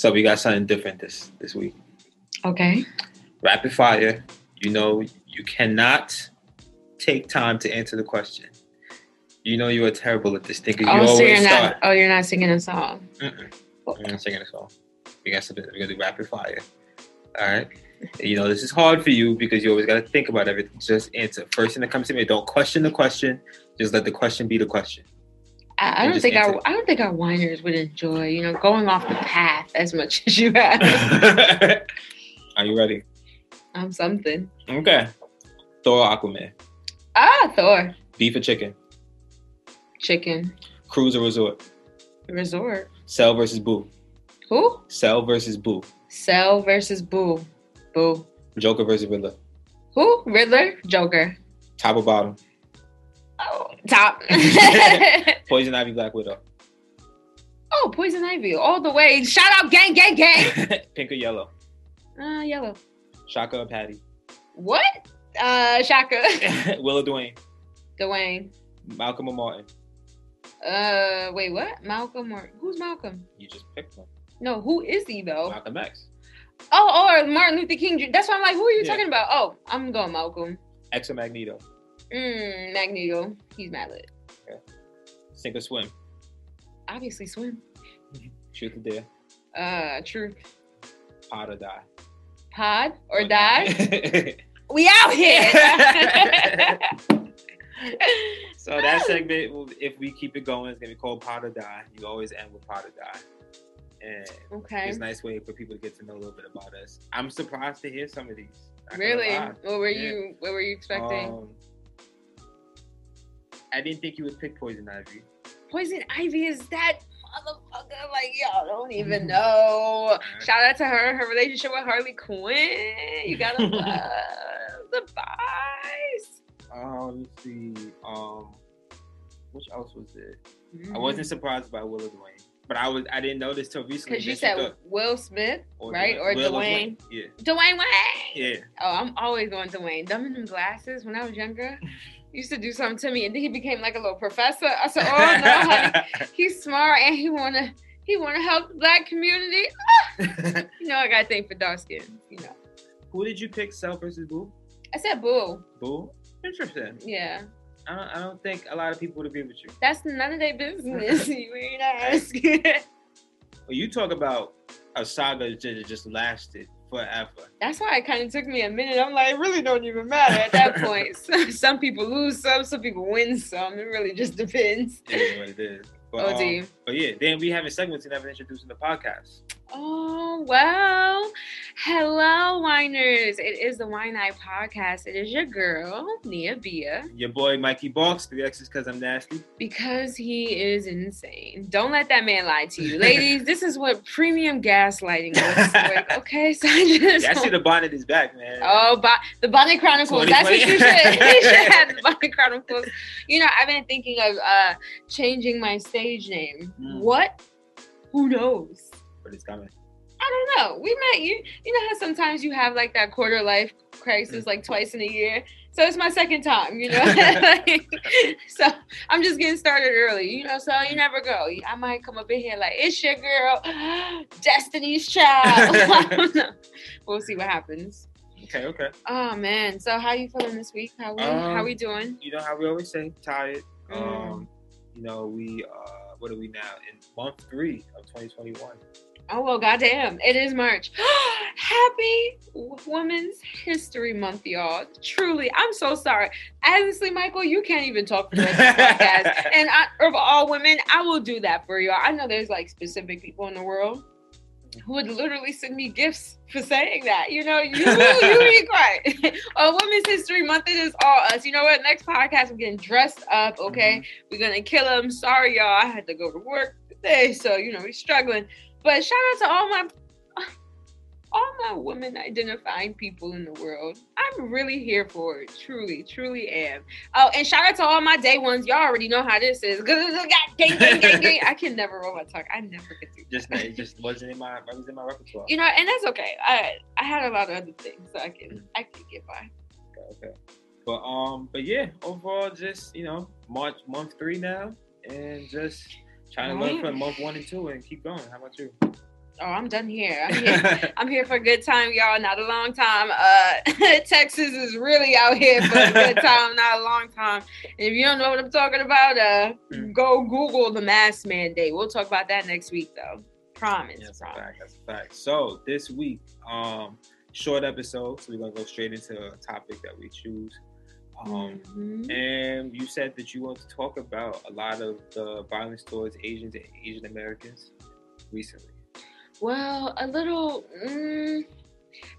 So we got something different this this week. Okay. Rapid fire. You know, you cannot take time to answer the question. You know you are terrible at this thing. Oh, you so always you're start. not. Oh, you're not singing a song. Mm-mm. We're not singing a song. We got something. We're gonna do rapid fire. All right. You know this is hard for you because you always got to think about everything. Just answer first thing that comes to me. Don't question the question. Just let the question be the question. I, I don't think our answer. I don't think our winers would enjoy, you know, going off the path as much as you have. Are you ready? I'm something. Okay. Thor, Aquaman, Ah, Thor. beef or chicken, Chicken. cruise or resort, Resort. Cell versus Boo, Who? Cell versus Boo, Cell versus Boo. Boo. Joker versus Riddler, Who? Riddler. Joker. top or bottom, top. Poison Ivy, Black Widow, oh, Poison Ivy. All the way. Shout out, gang, gang, gang. pink or yellow, Uh, yellow. Shaka or Patty, What? Uh, Shaka. Willa Dwayne, Dwayne. Malcolm or Martin. Uh, wait, what? Malcolm or who's Malcolm? You just picked one. No, who is he though? Malcolm X. Oh, or Martin Luther King. That's why I'm like, who are you Yeah. talking about? Oh, I'm going Malcolm. X or Magneto. Mm, Magneto. He's mad lit. Sink or swim. Obviously, swim. Truth or dare. Uh, truth. Pod or die. Pod or die. We out here. so that segment, if we keep it going, it's gonna be called Pod or Die. You always end with Pod or Die, and okay. it's a nice way for people to get to know a little bit about us. I'm surprised to hear some of these. Not Really? What were Yeah. you? What were you expecting? Um, I didn't think you would pick Poison Ivy. Poison Ivy is that motherfucker. Like y'all don't even know. Shout out to her. Her relationship with Harley Quinn. You gotta love the vibes. Um, let's see. Um, which else was it? I wasn't surprised by Willa Dwayne, but I was. I didn't know this till recently. because you said thought- Will Smith, or right? Dwayne- Or Will Dwayne. Yeah, Dwayne Wayne. yeah. Oh, I'm always going Dwayne. Them in them glasses when I was younger used to do something to me, and then he became like a little professor. I said, "Oh no, honey, he's smart and he wanna he wanna help the black community." You know, I got a thing for dark skin. You know, Who did you pick? Cell versus Boo. I said, "Boo." Boo. Interesting. Yeah, I don't. I don't think a lot of people would agree with you. that's none of their business. you ain't ask. Well, you talk about a saga that just lasted forever. that's why it kind of took me a minute. I'm like, it really don't even matter at that point. some, people lose some, some people win some. It really just depends. It is what it is. But, Oh, um, but yeah, then we have a segment we never introduced in the podcast. Oh, well. Hello, winers. It is the Wine Eye Podcast. It is your girl, Nia Bia, Your boy Mikey Barxxx, three X's because I'm nasty. because he is insane. Don't let that man lie to you. Ladies, this is what premium gaslighting looks like. Okay, so I just. Yeah, I see the bonnet is back, man. Oh, but the Bonnet Chronicles. That's what you should. you should have the Bonnet Chronicles. You know, I've been thinking of uh changing my stage name. Mm. What? Who knows? but it's coming. I don't know. We met you. You know how sometimes you have like that quarter life crisis like twice in a year. So it's my second time, you know. Like, so I'm just getting started early, you know. So you never go. I might come up in here like it's your girl, Destiny's Child. I don't know. We'll see what happens. Okay, okay. Oh man. So how you feeling this week? How we how Um, we doing? You know how we always say, tired. Mm. Um, you know, we uh what are we now? In month three of 2021. Oh well, goddamn! It is March. Happy Women's History Month, y'all. Truly, I'm so sorry. Honestly, Michael, you can't even talk for the rest of the podcast. And I, of all women, I will do that for y'all. I know there's like specific people in the world who would literally send me gifts for saying that. You know, you you be quiet. oh, Women's History Month, it is all us. You know what? Next podcast, I'm getting dressed up. Okay, mm-hmm. we're gonna kill them. Sorry, y'all. I had to go to work today, so you know we're struggling. But shout out to all my all my women identifying people in the world. I'm really here for it. Truly, truly am. Oh, and shout out to all my day ones. Y'all already know how this is. Gang, gang, gang, gang. I can never roll my tongue. I never could do Just it just wasn't in my it was in my repertoire. You know, and that's okay. I I had a lot of other things, so I can I can get by. Okay, okay. But um, but yeah, overall, just you know, March month three now, and just trying to learn from month one and two and keep going. How about you? Oh, I'm done here. I'm here. I'm here for a good time, y'all. Not a long time. Uh, Texas is really out here for a good time, not a long time. And if you don't know what I'm talking about, uh, Mm. go Google the mask mandate. We'll talk about that next week, though. Promise. That's a promise. fact. That's a fact. So this week, um, short episode. So we're gonna go straight into a topic that we choose. Um, Mhm. and you said that you want to talk about a lot of the violence towards Asians and Asian Americans recently. Well, a little. Mm,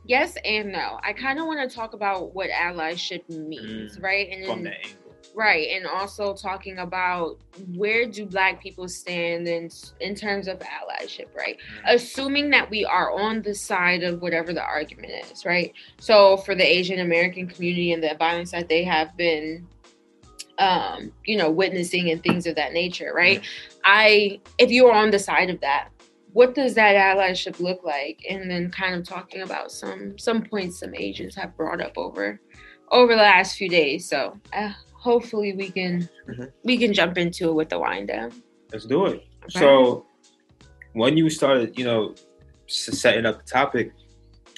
yes and no. I kind of want to talk about what allyship means, Mm, right? And From then- that angle. Right, and also talking about where do Black people stand in in terms of allyship, right? Mm. Assuming that we are on the side of whatever the argument is, right? So for the Asian American community and the violence that they have been, um, you know, witnessing and things of that nature, right? I, if you are on the side of that, what does that allyship look like? And then kind of talking about some some points some Asians have brought up over over the last few days. So uh, hopefully we can Mhm. we can jump into it with the wind down. Let's do it. So when you started, you know, setting up the topic,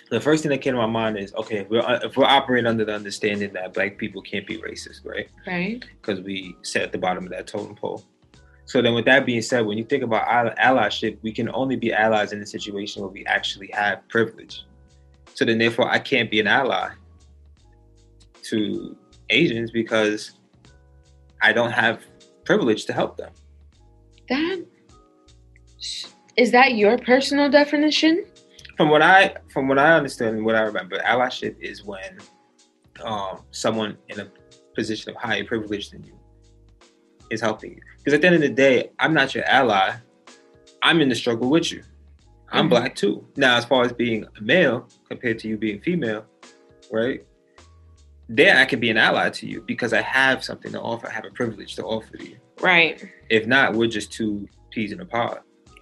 the first thing that came to my mind is, okay, if we're if we're operating under the understanding that black people can't be racist, right? Right. Because we sit at the bottom of that totem pole. So then, with that being said, when you think about allyship, we can only be allies in a situation where we actually have privilege. So then, therefore, I can't be an ally to Asians because I don't have privilege to help them. That is that your personal definition? from what I from what I understand and what I remember, allyship is when um, someone in a position of higher privilege than you is helping you. Because at the end of the day, I'm not your ally. I'm in the struggle with you. I'm Mhm. black too. Now, as far as being a male compared to you being female, right? There, I can be an ally to you because I have something to offer. I have a privilege to offer to you. Right. If not, we're just two peas in a pod.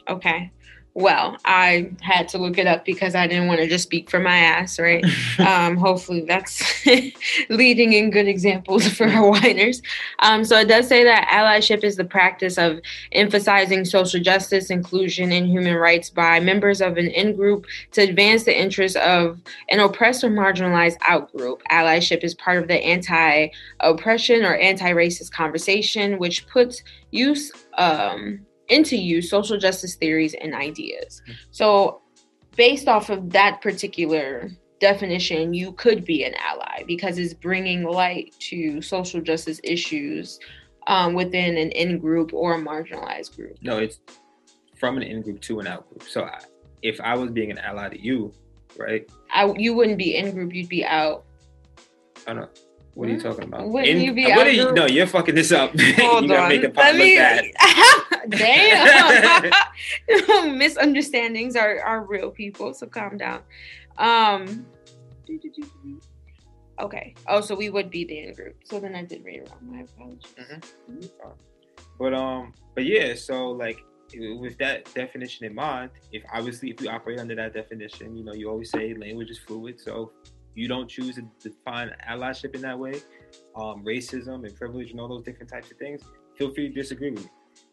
Okay. Well, I had to look it up because I didn't want to just speak for my ass, right? um, hopefully that's leading in good examples for our winers. Um, so it does say that allyship is the practice of emphasizing social justice, inclusion, and human rights by members of an in group to advance the interests of an oppressed or marginalized out group. Allyship is part of the anti oppression or anti racist conversation, which puts use um, into you social justice theories and ideas. So based off of that particular definition, you could be an ally because it's bringing light to social justice issues um, within an in group or a marginalized group. No, it's from an in group to an out group. So I, if I was being an ally to you, right? I, you wouldn't be in group, you'd be out. I don't know. What are you talking about? Wouldn't In- you be what are you, no, you're fucking this up. Hold you gotta on. make it Let pop me. Damn. Misunderstandings are, are real people, so calm down. Um Okay. Oh, so we would be the in group. So then I did read it wrong. My apologies. Mhm. But um, but yeah. So like with that definition in mind, if obviously if we operate under that definition, you know, you always say language is fluid. So you don't choose to define allyship in that way, um, racism and privilege and all those different types of things. Feel free to disagree with me.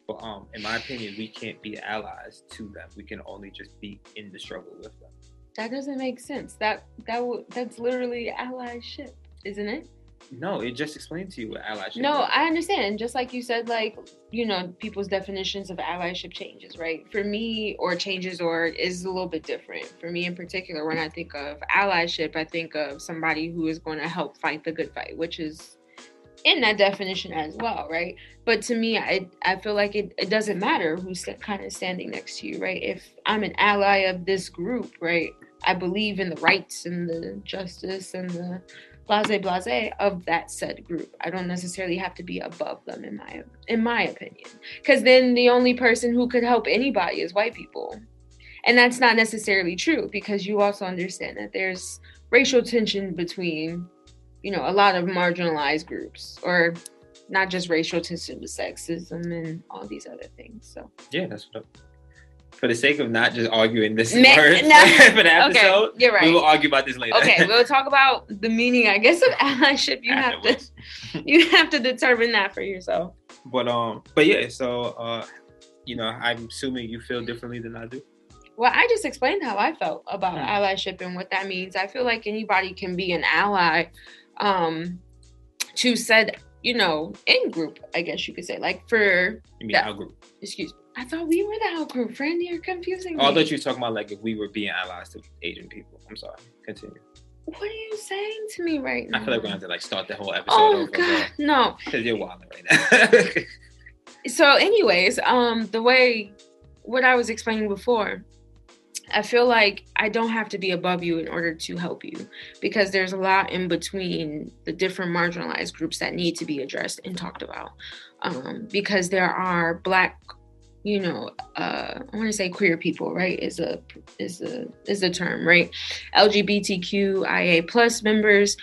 But um, in my opinion, we can't be allies to them. We can only just be in the struggle with them. That doesn't make sense. That that would that's literally allyship, isn't it? No, it just explained to you what allyship. No, is. I understand. Just like you said, like, you know, people's definitions of allyship changes, right? For me, or changes or is a little bit different. For me in particular, when I think of allyship, I think of somebody who is going to help fight the good fight, which is in that definition as well, right? But to me, I, I feel like it, it doesn't matter who's kind of standing next to you, right? If I'm an ally of this group, right? I believe in the rights and the justice and the blase blase of that said group. I don't necessarily have to be above them in my in my opinion. Cuz then the only person who could help anybody is white people. And that's not necessarily true because you also understand that there's racial tension between you know a lot of marginalized groups or not just racial tension but sexism and all these other things. So Yeah, that's what. For the sake of not just arguing this Ma- word no. for the episode, okay, you're right. we will argue about this later. Okay, we'll talk about the meaning, I guess, of allyship. You have to you have to determine that for yourself. But um, but yeah. So uh, you know, I'm assuming you feel differently than I do. Well, I just explained how I felt about Hmm. allyship and what that means. I feel like anybody can be an ally um, to said, you know, in group, I guess you could say. Like for, You mean our group? excuse me, I thought we were the out group, friend. You're confusing me. Oh, I thought you were talking about like if we were being allies to Asian people. I'm sorry. Continue. what are you saying to me right now? I feel like we're gonna have to like start the whole episode Oh over God, no. because you're wilding right now. so anyways um the way what i was explaining before i feel like i don't have to be above you in order to help you because there's a lot in between the different marginalized groups that need to be addressed and talked about um because there are black you know uh i want to say queer people right is a is a is a term right lgbtqia plus members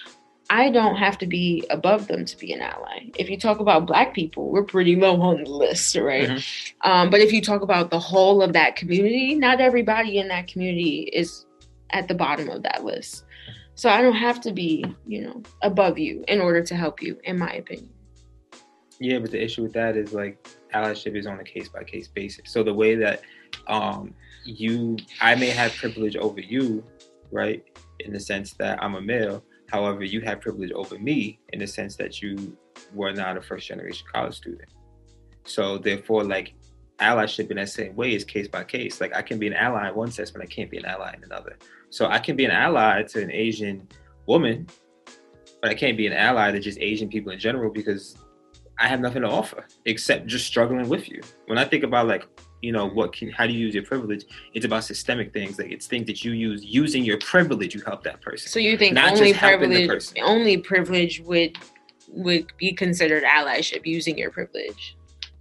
I don't have to be above them to be an ally. If you talk about black people, we're pretty low on the list, right? Mhm. Um, but if you talk about the whole of that community, not everybody in that community is at the bottom of that list. So I don't have to be, you know, above you in order to help you, in my opinion. Yeah, but the issue with that is like allyship is on a case by case basis. So the way that um you I may have privilege over you, right? In the sense that I'm a male. However, you have privilege over me in the sense that you were not a first generation college student. So therefore, like allyship in that same way is case by case. Like I can be an ally in one sense, but I can't be an ally in another. So I can be an ally to an Asian woman, but I can't be an ally to just Asian people in general because I have nothing to offer except just struggling with you. When I think about like, you know, what can how do you use your privilege? It's about systemic things. Like it's things that you use using your privilege. You help that person. So you think Not only just helping the privilege person. only privilege would would be considered allyship using your privilege.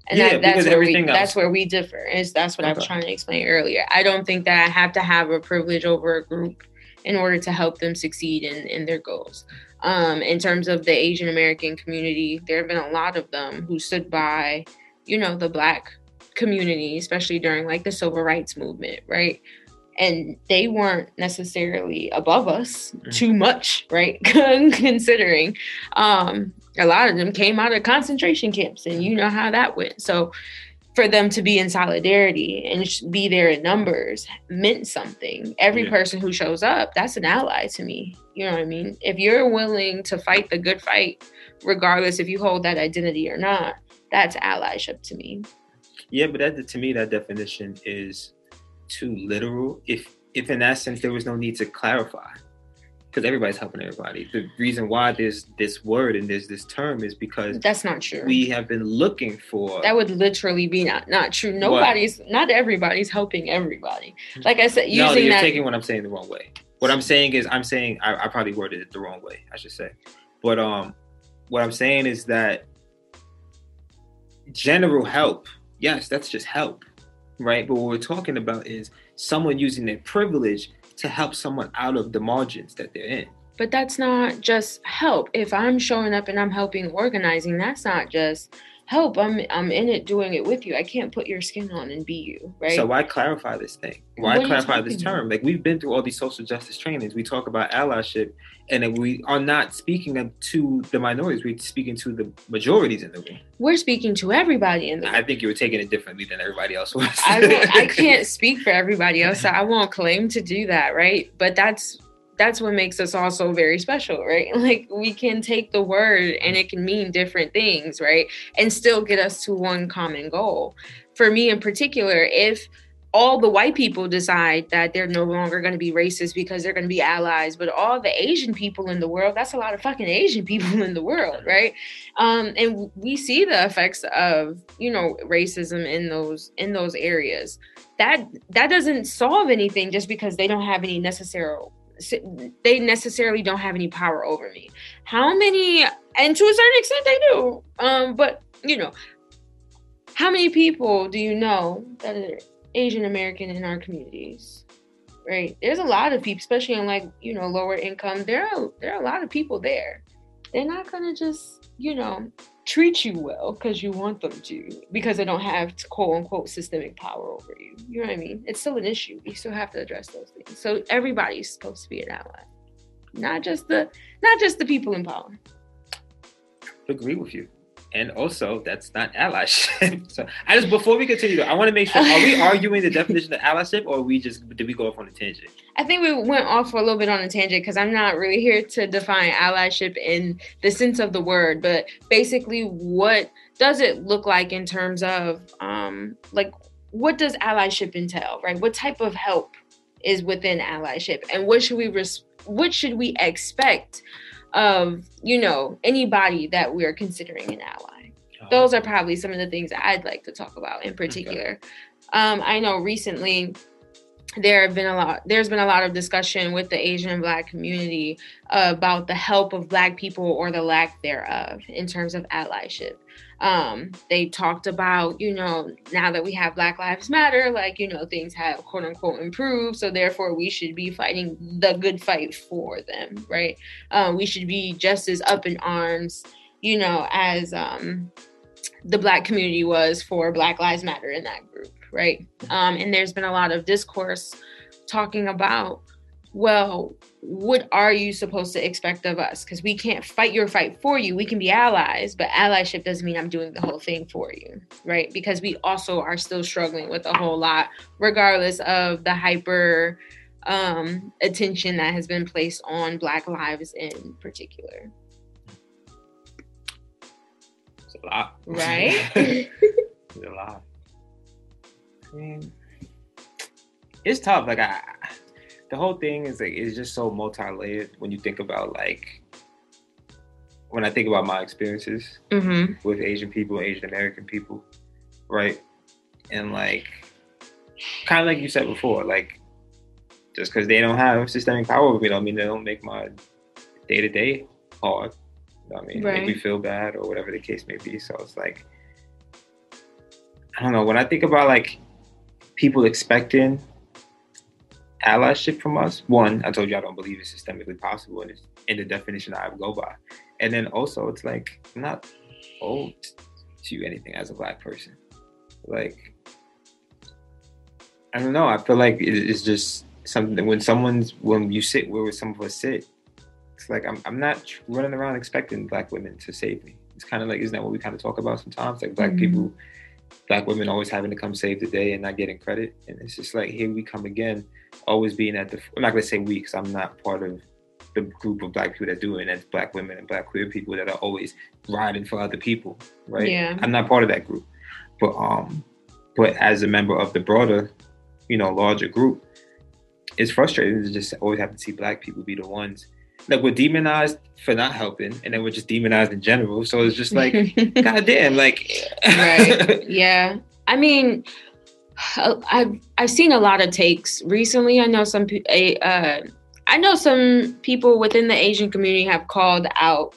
And Yeah, that, that's where we else- that's where we differ. Is that's what I was trying to explain earlier. I don't think that I have to have a privilege over a group in order to help them succeed in, in their goals. Um, in terms of the Asian American community, there have been a lot of them who stood by, you know, the black community, especially during like the civil rights movement, right? And they weren't necessarily above us Mhm. too much, right? Considering um, a lot of them came out of concentration camps, and you know how that went. So, for them to be in solidarity and sh- be there in numbers meant something. Every Yeah. person who shows up, that's an ally to me. You know what I mean? If you're willing to fight the good fight, regardless if you hold that identity or not, that's allyship to me. Yeah, but that to me that definition is too literal. If if in that sense there was no need to clarify, because everybody's helping everybody. The reason why there's this word and there's this term is because That's not true. we have been looking for. that would literally be not not true. Nobody's not everybody's helping everybody. Like I said, no, you're that taking what I'm saying the wrong way. What I'm saying is I'm saying I, I probably worded it the wrong way. I should say, but um, what I'm saying is that general help. Yes, that's just help, right? But what we're talking about is someone using their privilege to help someone out of the margins that they're in. But that's not just help. If I'm showing up and I'm helping organizing, that's not just help. I'm I'm in it doing it with you. I can't put your skin on and be you, right? So why clarify this thing? Why clarify this talking about? term? Like we've been through all these social justice trainings. We talk about allyship, and then we are not speaking to the minorities. We're speaking to the majorities in the room. We're speaking to everybody in the I think you were taking it differently than everybody else was. I I can't speak for everybody else. So I won't claim to do that, right? But that's that's what makes us all so very special, right? Like we can take the word and it can mean different things, right? And still get us to one common goal. For me in particular, if all the white people decide that they're no longer going to be racist because they're going to be allies, but all the Asian people in the world, that's a lot of fucking Asian people in the world, right? Um, and we see the effects of you know racism in those in those areas that that doesn't solve anything just because they don't have any necessary they necessarily don't have any power over me. How many and to a certain extent they do um but you know how many people do you know that are asian american in our communities right? There's a lot of people especially in like you know lower income there are there are a lot of people there. They're not gonna just you know treat you well because you want them to because they don't have quote unquote systemic power over you. You know what i mean? It's still an issue. We still have to address those things. So everybody's supposed to be an ally. Not just the not just the people in power. Agree with you. And also that's not allyship. so I just before we continue, I want to make sure: are we arguing the definition of allyship, or we just did we go off on a tangent? I think we went off for a little bit on a tangent because I'm not really here to define allyship in the sense of the word, but basically, what does it look like in terms of um, like what does allyship entail, right? What type of help is within allyship, and what should we res- what should we expect of you know anybody that we're considering an ally oh. those are probably some of the things i'd like to talk about in particular okay. um, i know recently there have been a lot there's been a lot of discussion with the asian and black community about the help of black people or the lack thereof in terms of allyship um, they talked about, you know, now that we have Black Lives Matter, like, you know, things have quote unquote improved. So therefore, we should be fighting the good fight for them, right? Um, we should be just as up in arms, you know, as um, the Black community was for Black Lives Matter in that group, right? Um, and there's been a lot of discourse talking about well, what are you supposed to expect of us? Because we can't fight your fight for you. We can be allies, but allyship doesn't mean I'm doing the whole thing for you, right? Because we also are still struggling with a whole lot, regardless of the hyper um, attention that has been placed on Black lives in particular. It's a lot. Right? it's a lot. I mean, it's tough. Like, I the whole thing is like is just so multi-layered when you think about like when I think about my experiences mm-hmm. with Asian people, Asian American people, right? And like kind of like you said before, like just because they don't have systemic power over me, don't mean they don't make my day to day hard. You know I mean, right. make me feel bad or whatever the case may be. So it's like I don't know. When I think about like people expecting allyship from us. One, I told you I don't believe it's systemically possible, and it's in the definition I go by. And then also, it's like I'm not owed to anything as a black person. Like I don't know. I feel like it's just something that when someone's when you sit where some of us sit, it's like I'm I'm not running around expecting black women to save me. It's kind of like isn't that what we kind of talk about sometimes? Like black mm-hmm. people black women always having to come save the day and not getting credit. And it's just like here we come again, always being at the. I'm not gonna say we because I'm not part of the group of black people that do it. And that's black women and black queer people that are always riding for other people, right? Yeah. I'm not part of that group, but um, but as a member of the broader, you know, larger group, it's frustrating to just always have to see black people be the ones like we're demonized for not helping and then we're just demonized in general. So it's just like god damn like right. Yeah. I mean i've i've seen a lot of takes recently. I know some uh, i know some people within the asian community have called out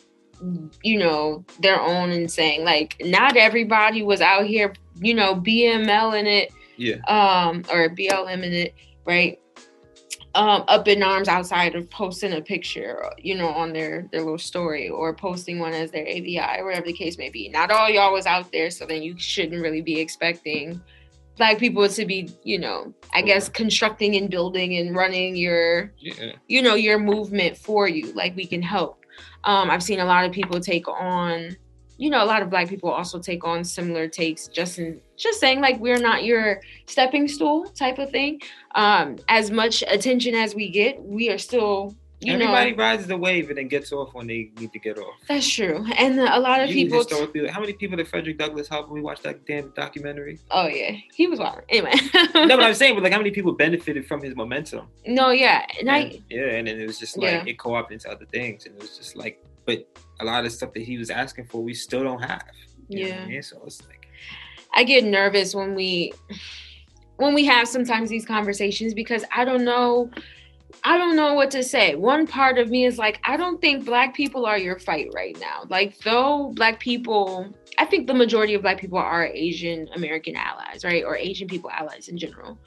you know their own and saying like not everybody was out here you know bml in it yeah. um or blm in it right um, up in arms outside of posting a picture, you know, on their their little story or posting one as their AVI whatever the case may be. Not all y'all was out there, so then you shouldn't really be expecting black people to be, you know, I guess constructing and building and running your, yeah. you know, your movement for you. Like we can help. Um, I've seen a lot of people take on you know, a lot of black people also take on similar takes, just in just saying like we're not your stepping stool type of thing. Um, as much attention as we get, we are still you Everybody know, rides the wave and then gets off when they need to get off. That's true, and a lot of you people. How many people did Frederick Douglass help when we watched that damn documentary? Oh yeah, he was wild. Anyway. no, but I'm saying, but like, how many people benefited from his momentum? No, yeah, and, and I. Yeah, and then it was just like yeah. it co-opted into other things, and it was just like, but a lot of stuff that he was asking for, we still don't have. yeah. I mean? So it's like I get nervous when we when we have sometimes these conversations because I don't know I don't know what to say. One part of me is like, I don't think black people are your fight right now. Like, though black people, I think the majority of black people are Asian American allies, right? Or Asian people allies in general.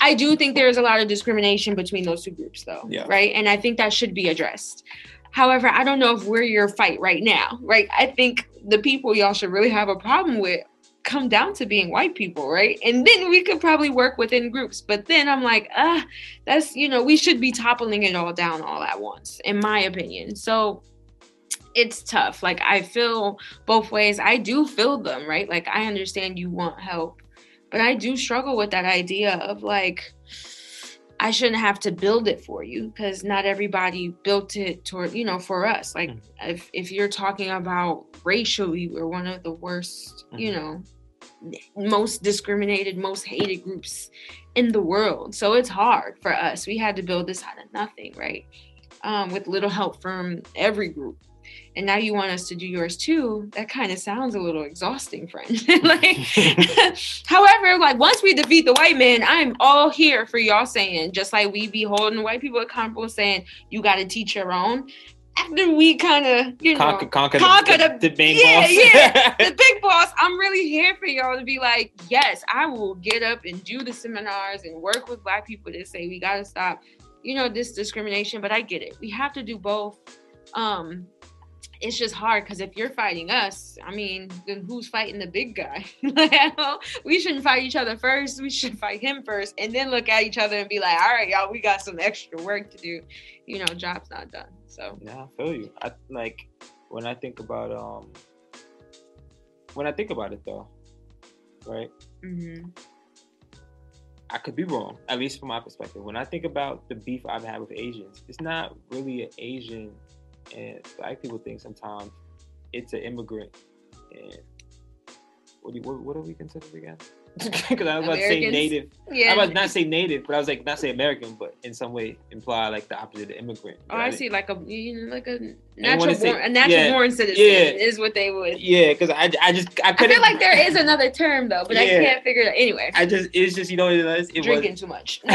I do think there's a lot of discrimination between those two groups, though, yeah. right? And I think that should be addressed. However, I don't know if we're your fight right now, right? I think the people y'all should really have a problem with come down to being white people, right? And then we could probably work within groups. But then I'm like, ah, that's, you know, we should be toppling it all down all at once, in my opinion. So it's tough. Like I feel both ways. I do feel them, right? Like I understand you want help, but I do struggle with that idea of like I shouldn't have to build it for you because not everybody built it toward, you know, for us. Like mm-hmm. if if you're talking about racially, we're one of the worst, mm-hmm. you know, most discriminated, most hated groups in the world. So it's hard for us. We had to build this out of nothing, right? Um, with little help from every group and now you want us to do yours too that kind of sounds a little exhausting friend. Like however like once we defeat the white man i'm all here for y'all saying just like we be holding white people accountable saying you got to teach your own. After we kind of you know conquer, conquer, conquer the, the, the, big yeah, boss. yeah the big boss. I'm really here for y'all to be like yes i will get up and do the seminars and work with black people to say we got to stop you know this discrimination. But i get it. We have to do both. Um it's just hard because if you're fighting us, I mean, then who's fighting the big guy? we shouldn't fight each other first. We should fight him first, and then look at each other and be like, "All right, y'all, we got some extra work to do." You know, job's not done. So yeah, I feel you. I like when I think about um when I think about it though, right? Mm-hmm. I could be wrong, at least from my perspective. When I think about the beef I've had with Asians, it's not really an Asian and black people think sometimes it's an immigrant and what do you, what, what are we considered again? Because I was about to say native. Yeah. I was not say native, but I was like not say American, but in some way imply like the opposite of immigrant. Oh, I, I see, like a you know, like a natural born, a natural yeah, born citizen yeah, is what they would. Yeah, because I, I just I couldn't. I feel like there is another term though, but yeah, I can't figure it out. Anyway, I just it's just you know it is. It drinking was, too much.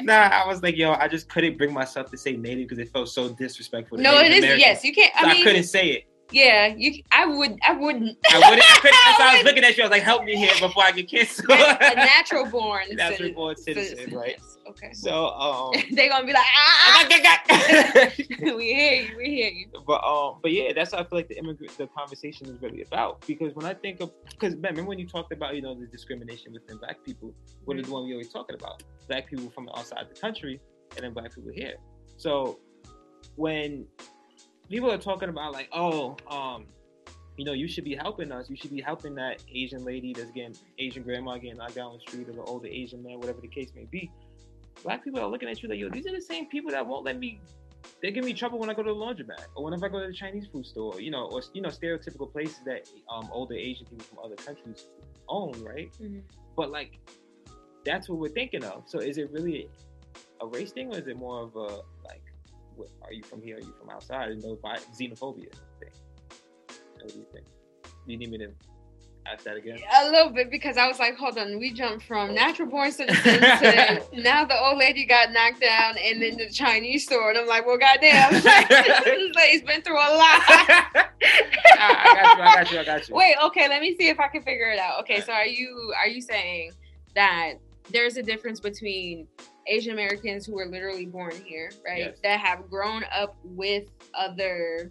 nah, I was like yo, I just couldn't bring myself to say native because it felt so disrespectful. no, it is. American. Yes, you can't. I, mean, I couldn't say it. Yeah, you. I would. I wouldn't. I wouldn't. I couldn't. Why I was looking at you. I was like, "Help me here before I get canceled." a natural born. natural born citizen, citizen, right? Okay. So um, they're gonna be like, ah, ah. we hear you. We hear you. But um, but yeah, that's what I feel like the immigrant the conversation is really about. Because when I think of, because remember when you talked about you know the discrimination within Black people, what is the one we always talking about? Black people from outside the country, and then Black people here. So when people are talking about like, oh, um, you know, you should be helping us. You should be helping that Asian lady that's getting Asian grandma getting knocked down the street, or the older Asian man, whatever the case may be. Black people are looking at you like, yo, these are the same people that won't let me. They give me trouble when I go to the laundromat, or whenever I go to the Chinese food store, you know, or you know, stereotypical places that um, older Asian people from other countries own, right? Mm-hmm. But like, that's what we're thinking of. So is it really a race thing, or is it more of a like are you from here? Are you from outside? And no xenophobia thing. What do you think? Do you need me to ask that again? A little bit because I was like, hold on, we jumped from oh. natural born citizens to now the old lady got knocked down and then the Chinese store. And I'm like, well, goddamn, this lady's been through a lot. Ah, I got you, I got you, I got you. Wait, okay, let me see if I can figure it out. Okay, so are you are you saying that there's a difference between Asian Americans who were literally born here, right? Yes. That have grown up with other,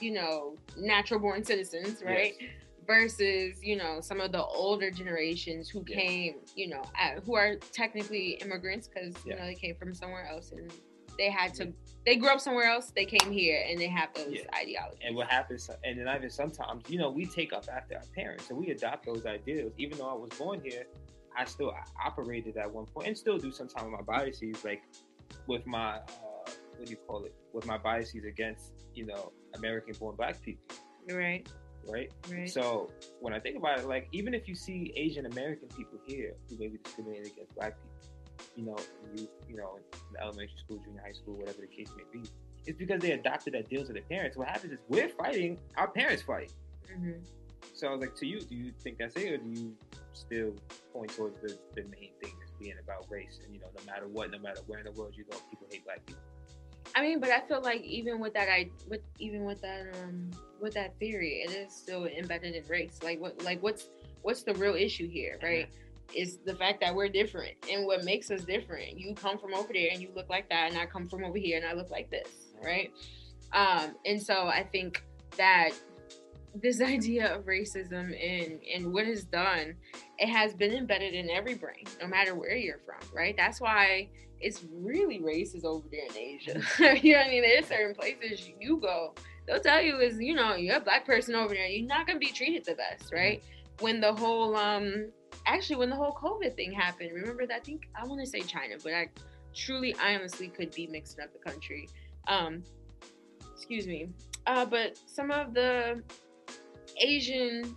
you know, natural born citizens, right? Yes. Versus, you know, some of the older generations who yes. came, you know, at, who are technically immigrants because, you know, they came from somewhere else and they had to they grew up somewhere else they came here and they have those ideologies and what happens and then I even sometimes you know we take up after our parents and we adopt those ideals even though i was born here I still operated at one point and still do sometimes with my biases, like with my uh, what do you call it? With my biases against you know American born black people. Right. Right. Right. So when I think about it, like even if you see Asian American people here who may be discriminated against black people, you know, you you know, in elementary school, junior high school, whatever the case may be, it's because they adopted that deal to their parents. What happens is we're fighting, our parents fight. Mm-hmm. So I was like, to you, do you think that's it, or do you still point towards the, the main thing as being about race? And you know, no matter what, no matter where in the world you go, people hate black people. I mean, but I feel like even with that, I with even with that um with that theory, it is still embedded in race. Like what like what's what's the real issue here, right? Is the fact that we're different, and what makes us different. You come from over there and you look like that, and I come from over here and I look like this, right? Um, and so I think that this idea of racism and and what is done it has been embedded in every brain no matter where you're from right that's why it's really racist over there in asia you know what i mean there's certain places you go they'll tell you is, you know, you're a black person over there, you're not gonna be treated the best, right? When the whole um actually when the whole COVID thing happened, remember that I think I wanna say China, but I truly I honestly could be mixing up the country. Um excuse me. Uh but some of the Asian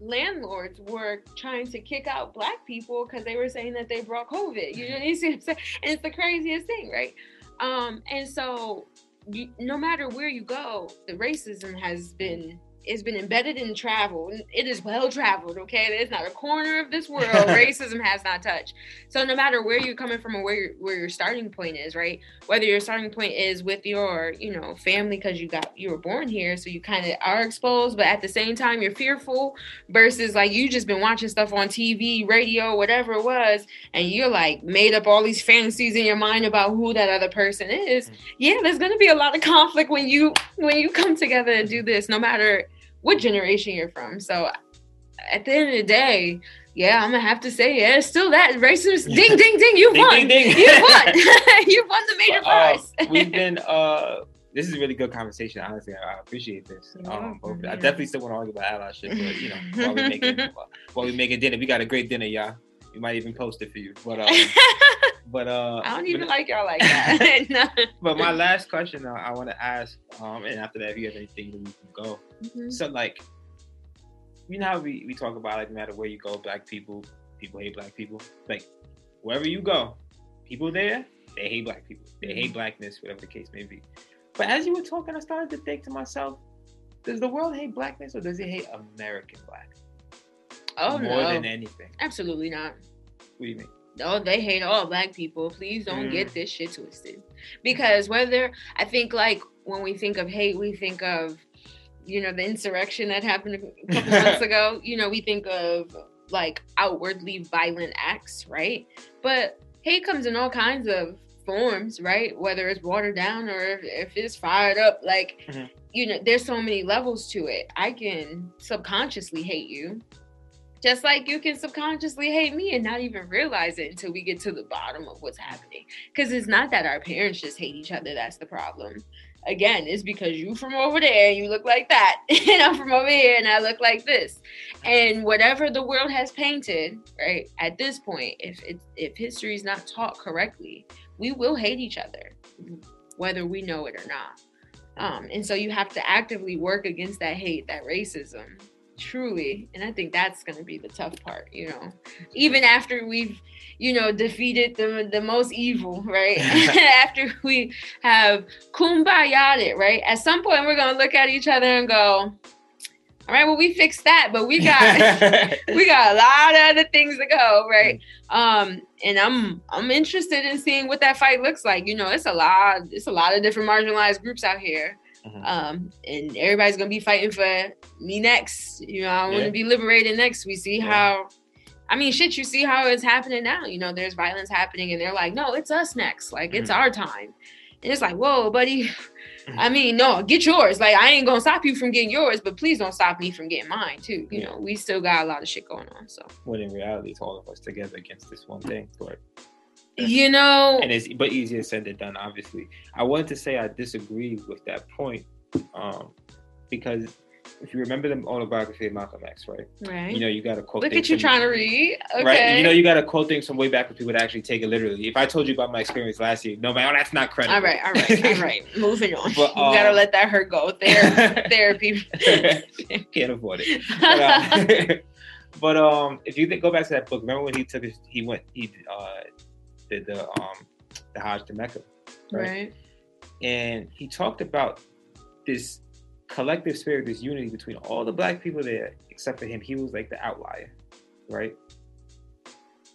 landlords were trying to kick out black people because they were saying that they brought COVID. You know what I'm saying? And it's the craziest thing, right? Um, and so you, no matter where you go, the racism has been it's been embedded in travel. It is well traveled, okay? It's not a corner of this world racism has not touched. So no matter where you're coming from or where your where your starting point is, right? Whether your starting point is with your, you know, family because you got you were born here, so you kind of are exposed, but at the same time you're fearful versus like you just been watching stuff on TV, radio, whatever it was, and you're like made up all these fantasies in your mind about who that other person is. Mm. Yeah, there's gonna be a lot of conflict when you when you come together and do this, no matter what generation you're from. So at the end of the day, yeah, I'm gonna have to say, yeah, it's still that racist. Ding, ding, ding, you won. Ding, ding. You won. you won the major uh, prize. we've been. uh This is a really good conversation. Honestly, I, I appreciate this. Um, I definitely still want to argue about allyship, but you know, while we making while we making dinner, we got a great dinner, y'all. We might even post it for you, but. Um, but uh, I don't even but, like y'all like that. no. But my last question uh, I want to ask, um, and after that, if you have anything, then we can go. Mm-hmm. So like, you know how we, we talk about like no matter where you go, black people, people hate black people. Like wherever you go, people there, they hate black people. They hate mm-hmm. blackness, whatever the case may be. But as you were talking, I started to think to myself, does the world hate blackness or does it hate American black? Oh More no. than anything. Absolutely not. What do you mean? Oh, they hate all black people. Please don't mm. get this shit twisted. Because whether I think like when we think of hate, we think of you know the insurrection that happened a couple months ago. You know, we think of like outwardly violent acts, right? But hate comes in all kinds of forms, right? Whether it's watered down or if, if it's fired up, like mm-hmm. you know, there's so many levels to it. I can subconsciously hate you just like you can subconsciously hate me and not even realize it until we get to the bottom of what's happening. Because it's not that our parents just hate each other, that's the problem. Again, it's because you from over there and you look like that, and I'm from over here and I look like this. And whatever the world has painted, right, at this point, if if history is not taught correctly, we will hate each other, whether we know it or not. Um, and so you have to actively work against that hate, that racism, truly and i think that's going to be the tough part you know. Even after we've you know defeated the the most evil right? After we have kumbaya it right? At some point we're going to look at each other and go all right well we fixed that but we got we got a lot of other things to go right? Um and i'm i'm interested in seeing what that fight looks like. You know it's a lot it's a lot of different marginalized groups out here Mm-hmm. Um, and everybody's gonna be fighting for me next. You know, I want to yeah. be liberated next. We see yeah. how. I mean, shit, you see how it's happening now. You know, there's violence happening, and they're like, "No, it's us next. Like, mm-hmm. it's our time." And it's like, "Whoa, buddy." Mm-hmm. I mean, no, get yours. Like, I ain't gonna stop you from getting yours, but please don't stop me from getting mine too. You yeah. know, we still got a lot of shit going on. So. When in reality, it's all of us together against this one thing. But you know and it's but easier said than done obviously i wanted to say i disagree with that point um because if you remember the autobiography of Malcolm X, right? Right. You know, you got to quote. Look at you from, trying to read. Okay. Right. You know, you got to quote things from way back when people would actually take it literally. If I told you about my experience last year, no, man, oh, that's not credible. All right. All right. All right. Moving on. But, um, you got to let that hurt go. Therapy. therapy. Can't afford it. But, uh, but um, if you go back to that book, remember when he took his, he went, he uh, did the um the Hajj to Mecca, right? right? And he talked about this collective spirit, this unity between all the black people there, except for him. He was like the outlier, right?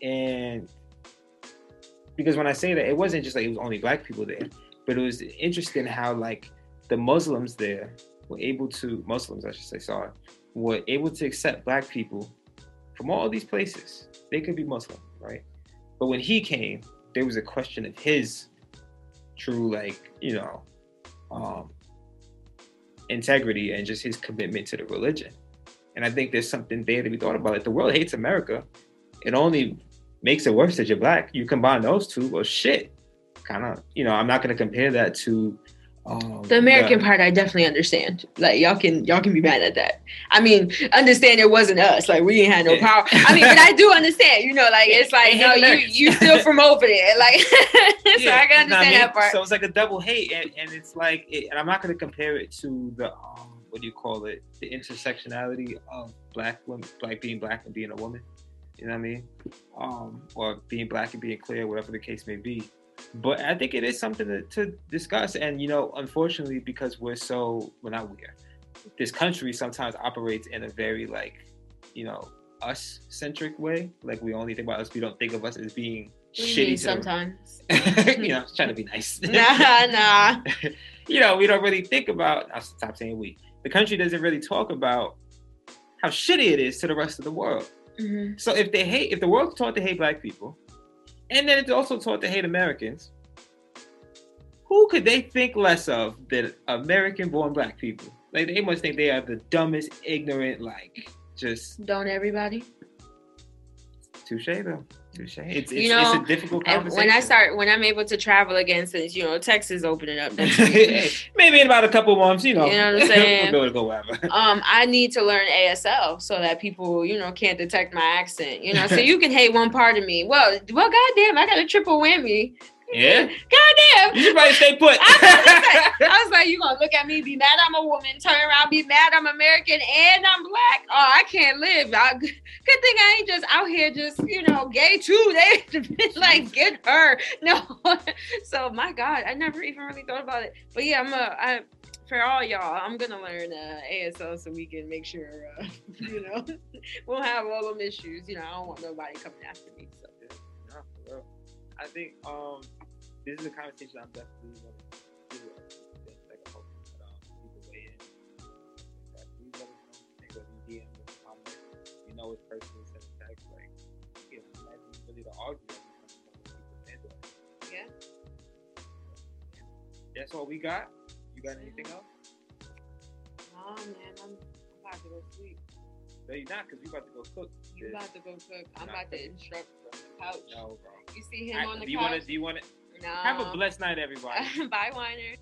And because when I say that, it wasn't just like it was only black people there, but it was interesting how like the Muslims there were able to Muslims, I should say, sorry, were able to accept black people from all these places. They could be Muslim, right? But when he came, there was a question of his true, like, you know, um, integrity and just his commitment to the religion. And I think there's something there to be thought about. Like the world hates America. It only makes it worse that you're black. You combine those two, well, shit. Kind of, you know, I'm not going to compare that to Um, The American but- part, I definitely understand. Like y'all can y'all can be mad at that. I mean, understand it wasn't us. Like we didn't have no power. I mean, but I do understand. You know, like it's like no, you you still from over there. Like so, Yeah, I can you know what understand that part. So it's like a double hate, and, and it's like, it, and I'm not going to compare it to the um, what do you call it, the intersectionality of black women, like being black and being a woman. You know what I mean? Um, or being black and being clear, whatever the case may be. But I think it is something to, to discuss, and you know, unfortunately, because we're so well, not we're, this country sometimes operates in a very like, you know, us centric way. Like we only think about us. We don't think of us as being you shitty sometimes. you know, trying to be nice. nah, nah. you know, we don't really think about. I'll stop saying we. The country doesn't really talk about how shitty it is to the rest of the world. Mhm. So if they hate, if the world's taught to hate black people, and then it's also taught to hate Americans, who could they think less of than American-born black people? Like they must think they are the dumbest, ignorant, like just Don't everybody? Touche though. Touche. It's, it's, You know, it's a difficult conversation. when I start, when I'm able to travel again, since you know Texas opening up next week, Maybe in about a couple months, you know. You know what I'm saying? we'll be able to go wherever. um, I need to learn ASL so that people, you know, can't detect my accent. You know, so you can hate one part of me. Well, well, goddamn, I got a triple whammy. Yeah. Goddamn. You should probably stay put. I was, about to say, I was like, you gonna look at me, be mad I'm a woman, turn around, be mad I'm American, and I'm black. Oh, I can't live. I, good thing I ain't just out here just, you know, gay too. They like get her. No. so my God, I never even really thought about it. But yeah, I'm a I for all y'all, I'm gonna learn uh, ASL so we can make sure uh, you know we'll have all them issues. You know, I don't want nobody coming after me. So No, for. I think um, this is a conversation I'm definitely going to do. Like, I hope that um, people weigh in. Like, please let us know what you think the DM, the comment. You know, it's personally send a text. Like, you know, imagine really to argue every time you know what people think of. yeah. That's all we got. You got anything else? Oh man, I'm about to go sleep. No, you're not, because you about to go cook. You about to go cook. I'm about to instruct from the couch. No, bro. You see him I- on the do you want to? Do you want to? No. Have a blessed night, everybody. Bye, Winer.